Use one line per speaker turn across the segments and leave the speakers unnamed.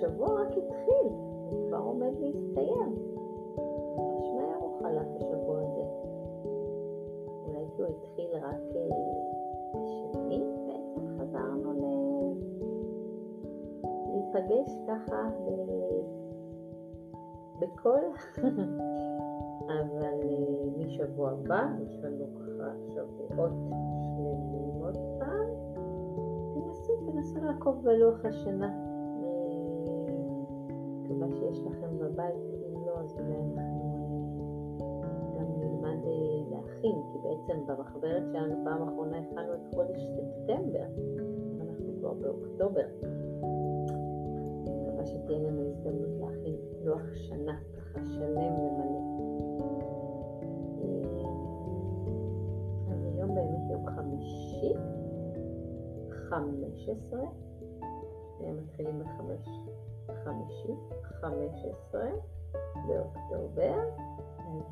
שהשבוע רק התחיל, הוא כבר עומד להסתיים. ממש מהר הוא חלף השבוע הזה. אולי כי הוא התחיל רק בשני, בעצם חזרנו ל... להיפגש ככה ב... בקול. אבל משבוע הבא יש לנו ככה שבועות שלמים עוד פעם. תנסו, תנסו לעקוב בלוח השנה. שיש לכם בבית, אם לא, אז אולי אנחנו גם נלמד להכין, כי בעצם במחברת שלנו פעם אחרונה הכנו את חודש ספטמבר, אנחנו כבר באוקטובר. מקווה שתהיה לנו הזדמנות להכין לוח שנה ככה שלם ומלא. אז היום באמת יום חמישי, חמש עשרה, מתחילים בחמש, חמישי, חמש עשרה באוקטובר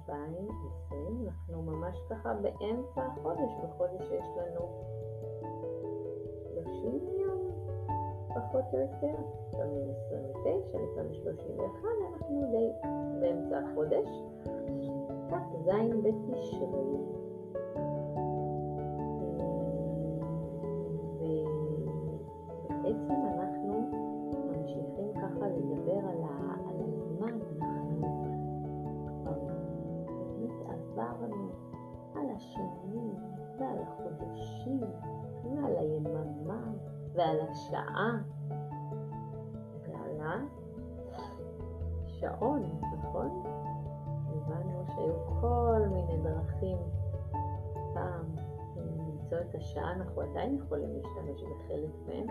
2020. אנחנו ממש ככה באמצע החודש, בחודש שיש לנו 30 יום פחות או יותר, לפעמים 29, לפעמים 31, אנחנו די באמצע החודש. כ"ז בתשרי. עברנו על השנים ועל החודשים ועל היממה ועל השעה ועל השעון, נכון? הבנו שהיו כל מיני דרכים פעם למצוא את השעה, אנחנו עדיין יכולים להשתמש בחלק מהם.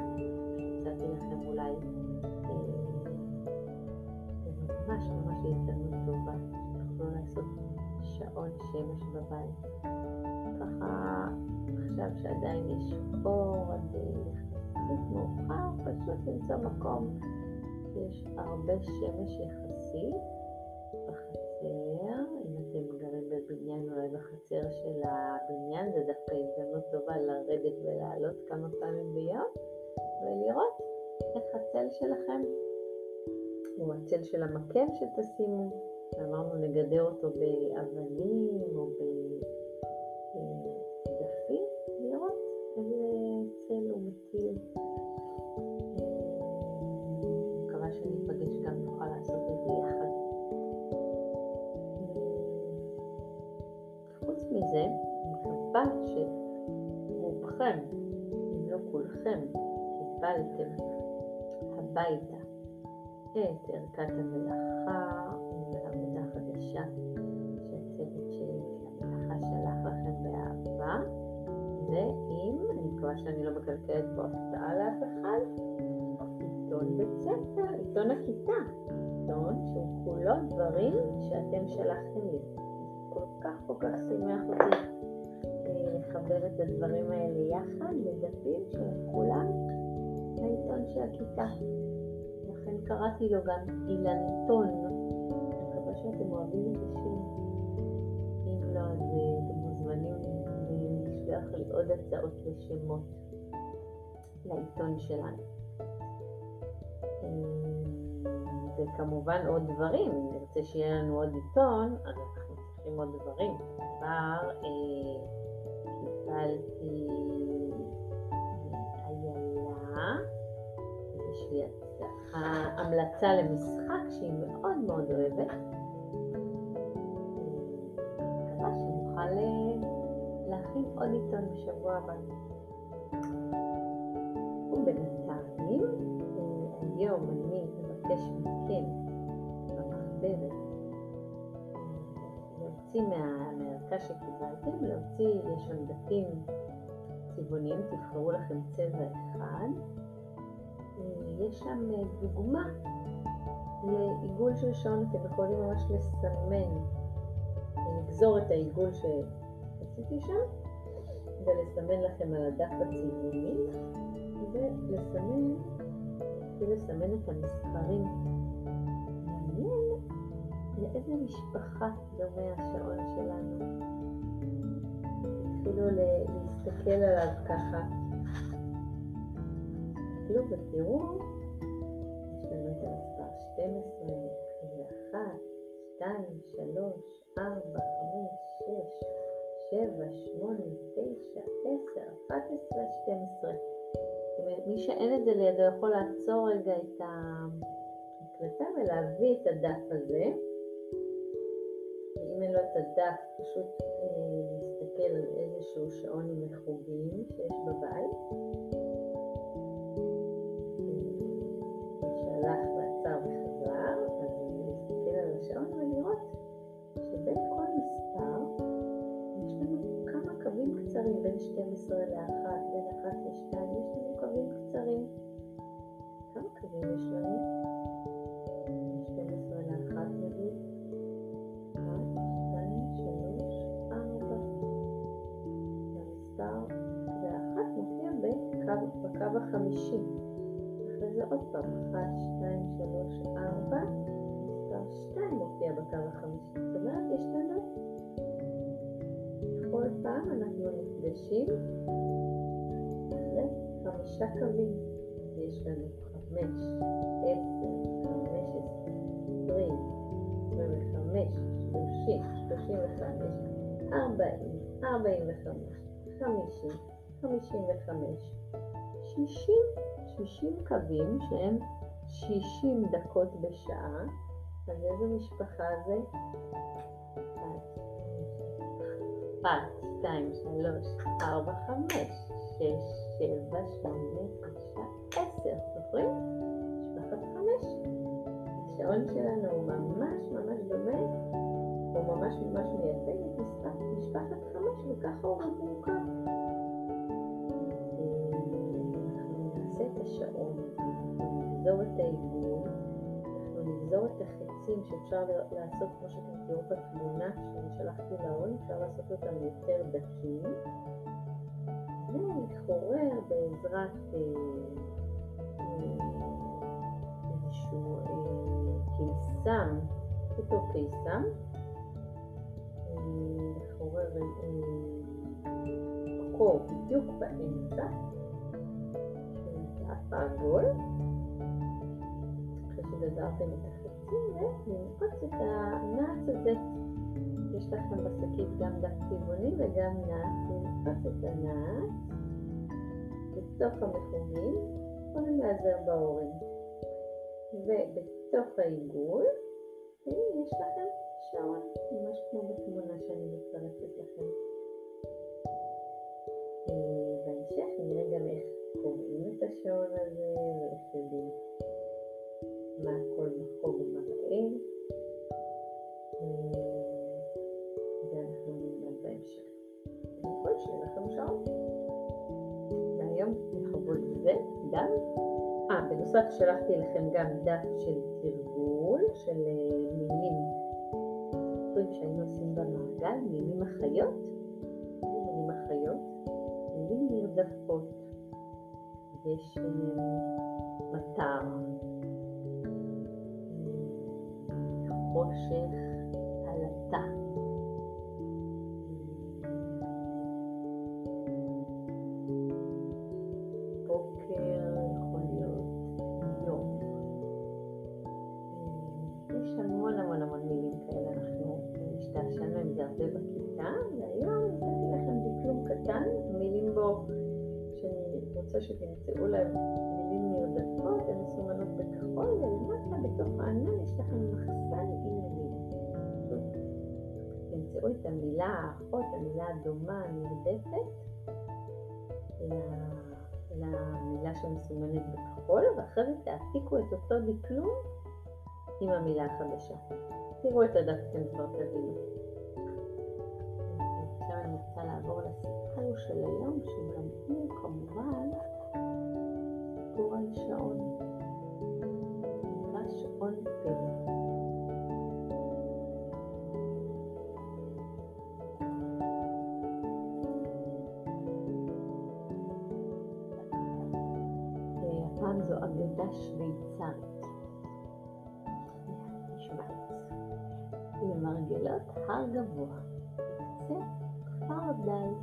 הצעתי לכם אולי ממש ממש הזדמנות טובה, שתוכלו לעשות שעון שמש בבית. ככה עכשיו שעדיין יש אור, עד יחסית מאוחר, פשוט למצוא מקום שיש הרבה שמש יחסית בחצר. אם אתם גרים בבניין, אולי בחצר של הבניין, זה דווקא הזדמנות טובה לרדת ולעלות כמה פעמים ביום ולראות איך הצל שלכם, או הצל של המקל שתשימו, אמרנו נגדר אותו באבנים או בצדפים, לראות איזה צל הוא מטיל. מקווה שניפגש גם נוכל לעשות את זה יחד. חוץ מזה, מקווה שרובכם, אם לא כולכם, קיבלתם הביתה את ערכת המלאכה החדשה שהצוות שלי למלאכה שלח לכם באהבה. ואם, אני מקווה שאני לא מקלקלת פה הפתעה לאף אחד, עיתון בית ספר, עיתון הכיתה, עיתון שהוא כולו דברים שאתם שלחתם לי. כל כך כל כך שימח אותי לחבר את הדברים האלה יחד בדפים של כולם העיתון של הכיתה. לכן קראתי לו גם אילנטון. שאתם אוהבים את השם. אם לא, אז אתם מוזמנים לשלוח לי עוד הצעות לשמות לעיתון שלנו. וכמובן עוד דברים, אם נרצה שיהיה לנו עוד עיתון, אז אנחנו צריכים עוד דברים. כבר אה, קיבלתי איילה, יש לי המלצה למשחק שהיא מאוד מאוד אוהבת. שנוכל להכין עוד עיתון בשבוע הבא. ובינתיים, היום אני אבקש מכם במחברת להוציא מהערכה שקיבלתם, להוציא, יש שם דפים צבעוניים, תבחרו לכם צבע אחד. יש שם דוגמה לעיגול של שעון, אתם יכולים ממש לסמן, לגזור את העיגול שעשיתי שם, ולסמן לכם על הדף הצבעוני, ולסמן, להתחיל לסמן את המספרים. מעניין לאיזה משפחה דומה השעון שלנו. התחילו להסתכל עליו ככה. תסתכלו ותראו, יש לנו את המספר 12, 21, 2, 3, 4, 5, 6, 7, 8, 9, 10, 11, 12. זאת אומרת, מי שאין את זה לידו יכול לעצור רגע את ההקלטה ולהביא את הדף הזה. ואם אין לו את הדף, פשוט אה, להסתכל על איזשהו שעון עם מחוגים שיש בבית. 12 ל-1, בין 1 ל-2, יש לנו קווים קצרים. כמה קווים יש לנו? 12 ל-1 נגיד. 1, 2, 3, 4. והמספר ואחת מופיע בקו, בקו החמישי. אחרי זה עוד פעם, 1, 2, 3, 4, מספר 2 מופיע בקו החמישי. זאת אומרת, יש לנו, כל פעם אנחנו נפגשים אחרי חמישה קווים. יש לנו 5, 10, 15, 20, 25, 30, 35, 40, 45, 50, 55, 60, 60 קווים שהם 60 דקות בשעה, אז איזו משפחה זה? 1, 2, 3, 4, 5, 6, 7, 8, 9, 10, זוכרים? משפחת 5. השעון שלנו הוא ממש ממש דומה, הוא ממש ממש מייצג את משפחת, 5 וככה הוא מורכב. אנחנו נעשה את השעון, אנחנו נגזור את העיגול, נגזור את החצים שאפשר לעשות כמו שאתם תראו בתמונה שאני שלחתי להורים, אפשר לעשות אותם יותר דקים, ולחורר בעזרת אה, איזשהו קיסם, אותו קיסם, לחורר קור בדיוק באמצע של האף העגול, שגזרתם את ולנעוץ את הנעץ הזה. יש לכם בשקית גם דף צבעוני וגם נעץ, לנעוץ את הנעץ בתוך המחוגים, יכולים להיעזר בהורים. ובתוך העיגול, יש לכם שעון, ממש כמו בתמונה שאני מצרפת לכם. בהמשך נראה גם איך קוראים את השעון הזה ואיך יודעים לכם שעון. והיום לכבוד זה גם. אה, בנוסף שלחתי לכם גם דף של תרגול, של מילים, דברים שהיינו עושים במעגל, מילים אחיות, מילים אחיות, מילים נרדפות, יש מטר, חושך, עלטה. למילה שמסומנת בכחול, ואחרי זה תעתיקו את אותו דקלום עם המילה החדשה. תראו את הדף, אתם כבר תבינו. אני רוצה לעבור לסיפור של היום, שגם הוא כמובן סיפור על שעון. נקרא שעון פלא. למרגלות הר גבוה. כפר דל,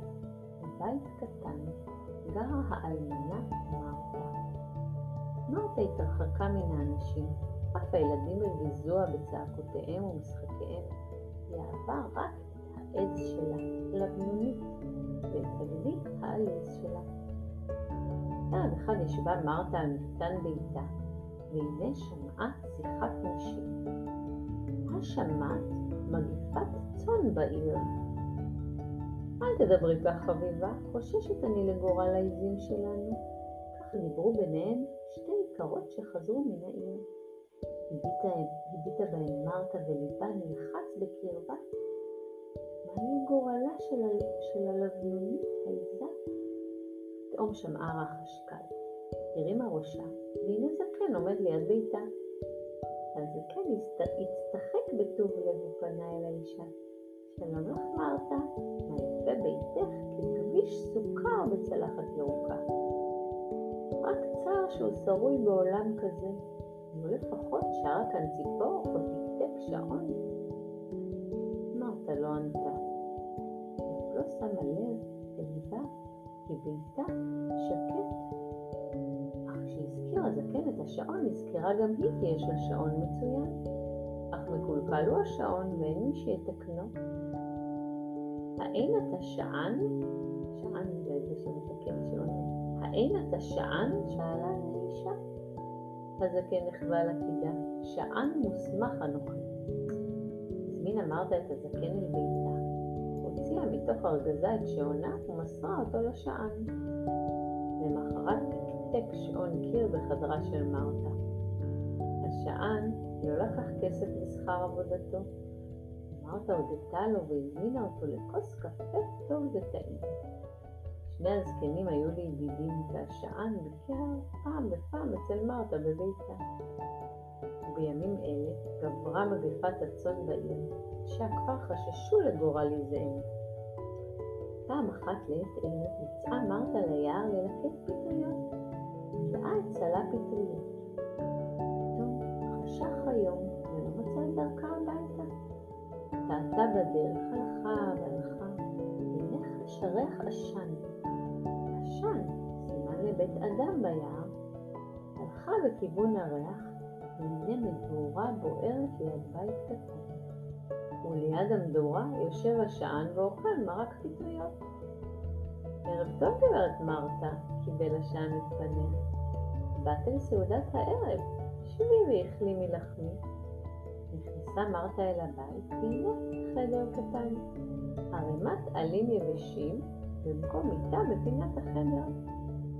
בבית קטן. גרה האלמנה מרתה. מרתה התרחקה מן האנשים, אף הילדים בביזוע בצעקותיהם ומשחקיהם. היא אהבה רק את העז שלה, לבנונית, ואת הגליק העליז שלה. ערב אחד ישבה מרתה על מפתן ביתה, והנה שמעה שיחת נשים. השמעת מגפת צאן בעיר. אל תדברי כך, חביבה, חוששת אני לגורל העזים שלנו. כך דיברו ביניהן שתי איכרות שחזרו מן העיר. הביטה בהן מרתה וליבה נלחץ בקרבה. מה יהיה גורלה של, של הלבנונית העיזה? פתאום שמעה רחש קל. הרימה ראשה, והנה זקן עומד ליד ביתה. הזקן הצטחק בטוב לב ופנה אל האישה. שלום לך מרתה, מה יפה ביתך ככביש סוכר בצלחת ירוקה. רק צער שהוא שרוי בעולם כזה, נו לפחות שרה כאן ציפור או תקתק שעון. מרתה לא ענתה. לא שמה לב לליבה כי ביתה שקט. אך כשהזכיר הזקן את השעון, נזכרה גם היא כי יש לה שעון מצוין. אך מקולקל הוא השעון ואין מי שיתקנו. האין אתה שען? שען זה זה שמתקן שעון. האין אתה שען? שאלה האישה. הזקן נחווה לקידה. שען מוסמך אנוכי. הזמינה מרתה את הזקן אל ביתה. הוציאה מתוך ארגזה את שעונה ומסרה אותו לשען. תקתק שעון קיר בחדרה של מרתה. השען לא לקח כסף לשכר עבודתו. מרתה הודתה לו והזמינה אותו לכוס קפה טוב וטעים. שני הזקנים היו לידידים והשען ביקר פעם בפעם אצל מרתה בביתה. ובימים אלה גברה מגפת הצאן בעיר, שהכפר חששו לגורל יזעם. פעם אחת לעת ערב יצאה מרתה ליער ללקט פטריות. מילאה את סלה פטריות. פתאום חשך היום ולא מצאה את דרכה הביתה. טעתה בדרך, הלכה והלכה, והנה חשרך עשן. עשן, סימן לבית אדם ביער. הלכה בכיוון הריח, והנה מדורה בוערת ליד בית קטן. וליד המדורה יושב השען ואוכל מרק פטריות. ערב טוב גברת מרתה, קיבל השען את פניה. באת לסעודת הערב, שבי ואכלי מלחמי. נכנסה מרתה אל הבית, והנה חדר קטן. ערימת עלים יבשים במקום מיטה בפינת החדר.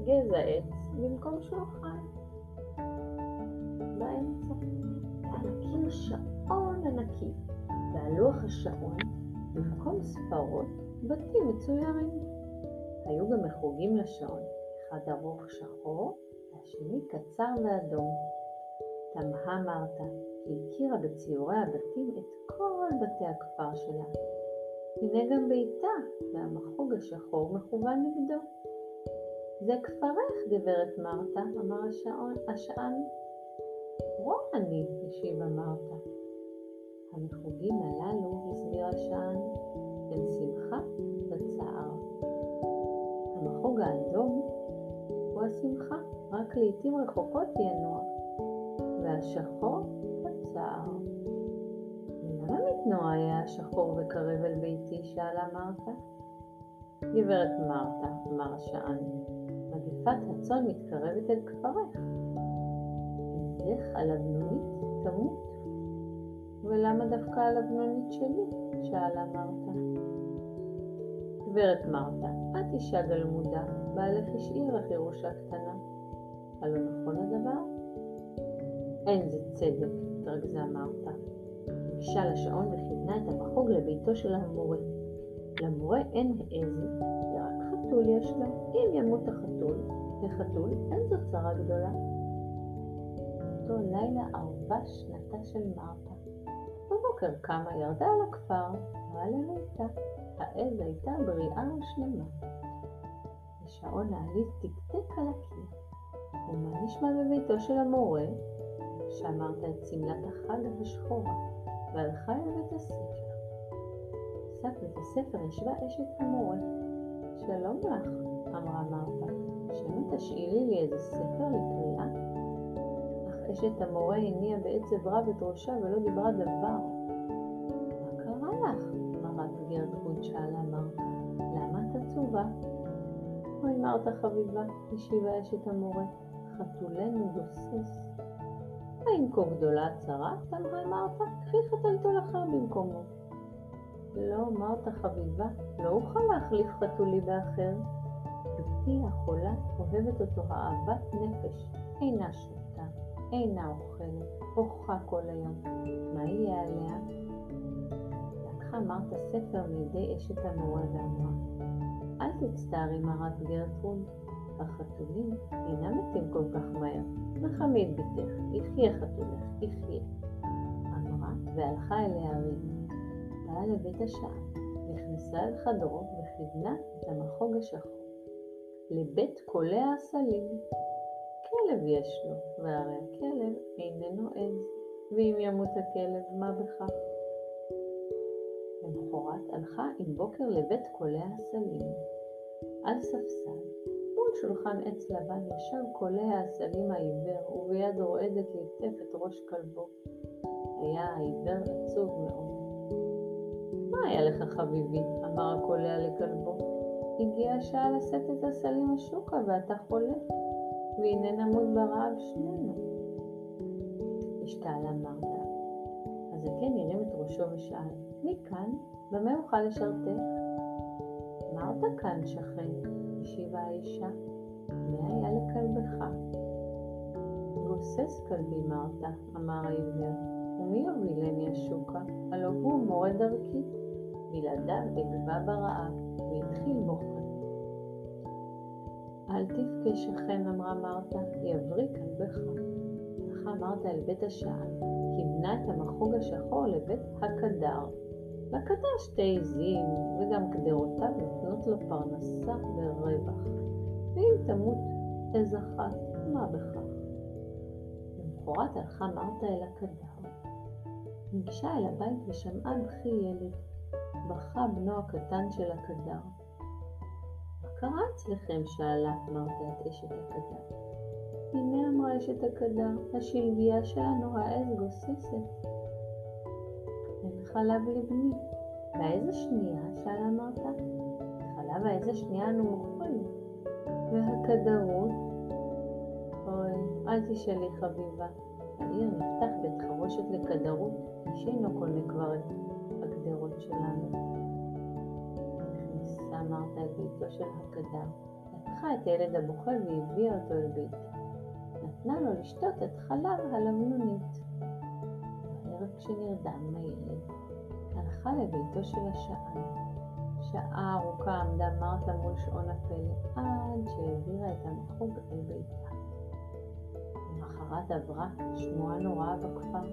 גזע עץ במקום שולחן. באמצע, על שעון ענקי. ועל לוח השעון, במקום ספרות, בתים מצוירים. היו גם מחוגים לשעון, אחד ארוך שחור, והשני קצר ואדום. תמהה מרתה, כי הכירה בציורי הבתים את כל בתי הכפר שלה. הנה גם ביתה, והמחוג השחור מכוון נגדו. זה כפרך, גברת מרתה, אמר השעון, השען. רומני, השיבה מרתה. המחוגים הללו, הסביר השען, הם שמחה השמחה, רק לעתים רחוקות ינוע, והשחור הצער. למה מתנועה היה השחור וקרב אל ביתי? שאלה מרתה. גברת מרתה, אמר השען, מגפת הצאן מתקרבת אל כפרך. עזך הלבנונית תמות. ולמה דווקא הלבנונית שלי? שאלה מרתה. גברת מרתה, את אישה גלמודה, בעלך השאיר לך ירושה קטנה. הלא נכון הדבר? אין זה צדק, התרכזה מרתה. ניגשה לשעון וכיוונה את המחוג לביתו של המורה. למורה אין העזת, ורק חתול יש לו. אם ימות החתול, לחתול אין זו צרה גדולה. אותו לילה ערבה שנתה של מרתה. בבוקר קמה, ירדה על הכפר, ראה לביתה. העז הייתה בריאה ושלמה. השעון העליז תקתק על הקיר. ומה נשמע בביתו של המורה? שאמרת את שמלת החג השחורה, והלכה אל בית הספר. סף בית הספר ישבה אשת המורה. שלום לך, אמרה מרתה, שמא תשאילי לי איזה ספר לקריאה? אך אשת המורה הניעה בעצב רב את ראשה ולא דיברה דבר. אוי מרתה חביבה, השיבה אשת המורה, חתולנו גוסס. האם כה גדולה הצרה? תמרה מרתה, קחי חתלתול אחר במקומו. לא, מרתה חביבה, לא אוכל להחליף חתולי באחר. בתי החולה אוהבת אותו אהבת נפש, אינה שותה, אינה אוכלת, בוכה כל היום. מה יהיה עליה? לקחה מרתה ספר מידי אשת המורה ואמרה, אל תצטערי מרת גרטרוד, החתולים אינם מתים כל כך מהר. נחמי את בתך, יחיה חתולך, יחיה. אמרה והלכה אליה רינה. באה לבית השעה, נכנסה אל חדרו וכיוונה את המחוג השחור. לבית קולע הסלים. כלב יש לו, והרי הכלב איננו עז, ואם ימות הכלב, מה בכך? למחרת הלכה עם בוקר לבית קולע הסלים. על ספסל, מול שולחן עץ לבן, ישב קולע הסלים העיוור, וביד רועדת ליטף את ראש כלבו. היה העיוור עצוב מאוד. מה היה לך חביבי? אמר הקולע לכלבו. הגיעה השעה לשאת את הסלים השוקה ואתה חולה, והנה נמות ברעב שנינו. השתעלה מרתה. הזקן הרים את ראשו ושאל, מי כאן? במה אוכל לשרתך? מרתה כאן, שכן, השיבה האישה. מי היה לכלבך? גוסס כלבי מרתה, אמר העיוור, ומי יובילני השוקה? הלא הוא מורה דרכי. בלעדיו אגבה ברעב, והתחיל בוכה. אל תבכה שכן, אמרה מרתה, יבריא כלבך. הלכה מרתה אל בית השען, כיוונה את המחוג השחור לבית הקדר. לקדר שתי עזים, וגם קדרותיו נותנות לו פרנסה ורווח. ואם תמות עז אחת, מה בכך? למחרת הלכה מרתה אל הקדר. ניגשה אל הבית ושמעה בכי ילד. בכה בנו הקטן של הקדר. מה קרה אצלכם? שאלה מרתה את אשת הקדר. הנה אמרה אשת הקדר, השלגיה שלנו העז גוססת. חלב לבני. באיזה שנייה? שאלה מרתה. חלב האיזה שנייה אנו מוכרים. והקדרות? אוי, אל תשאלי חביבה. העיר נפתח בית חרושת לקדרות, אישינו קונה כבר את הגדרות שלנו. נכנסה מרתה אל ביתו של הקדר, לקחה את הילד הבוכה והביאה אותו אל ביתה. נתנה לו לשתות את חלב הלבנונית. בערב כשנרדם הילד, לביתו של השען. שעה ארוכה עמדה מרתה מול שעון הפלא, עד שהעבירה את המחוג אל ביתה. למחרת עברה שמועה נוראה בכפר,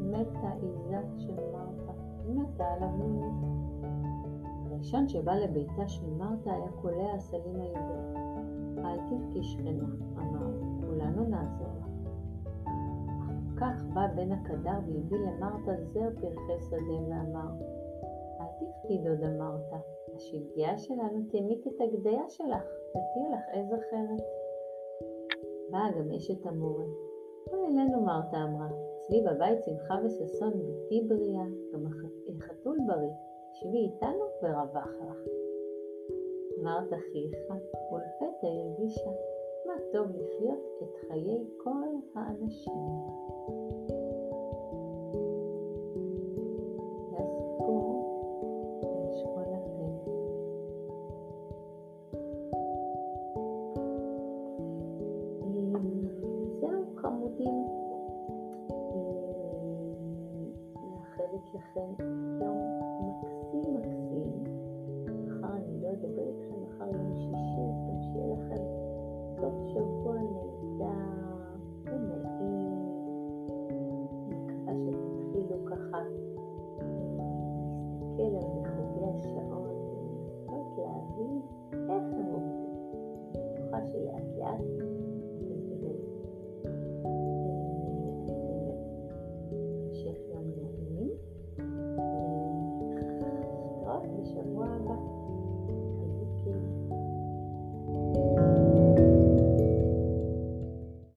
מתה עיזה של מרתה, מתה על הלבנונית. הראשון שבא לביתה של מרתה היה קולע הסלים העיוור. אל תבכי שכנה, אמר, כולנו נעזור לך. כך בא בן הקדר והביא למרתה זר פרחי שדה ואמר, תבכי דודה מרתה, השלגיה שלנו תעמיק את הגדיה שלך ותהיה לך עז אחרת. באה גם אשת המורה. בואי אלינו מרתה אמרה, אצלי בבית שמחה וששון, בתי בריאה, גם החתול בריא, שבי איתנו ורווח לך. מרתה חייכה, ולפתע הרגישה מה טוב לחיות את חיי כל האנשים.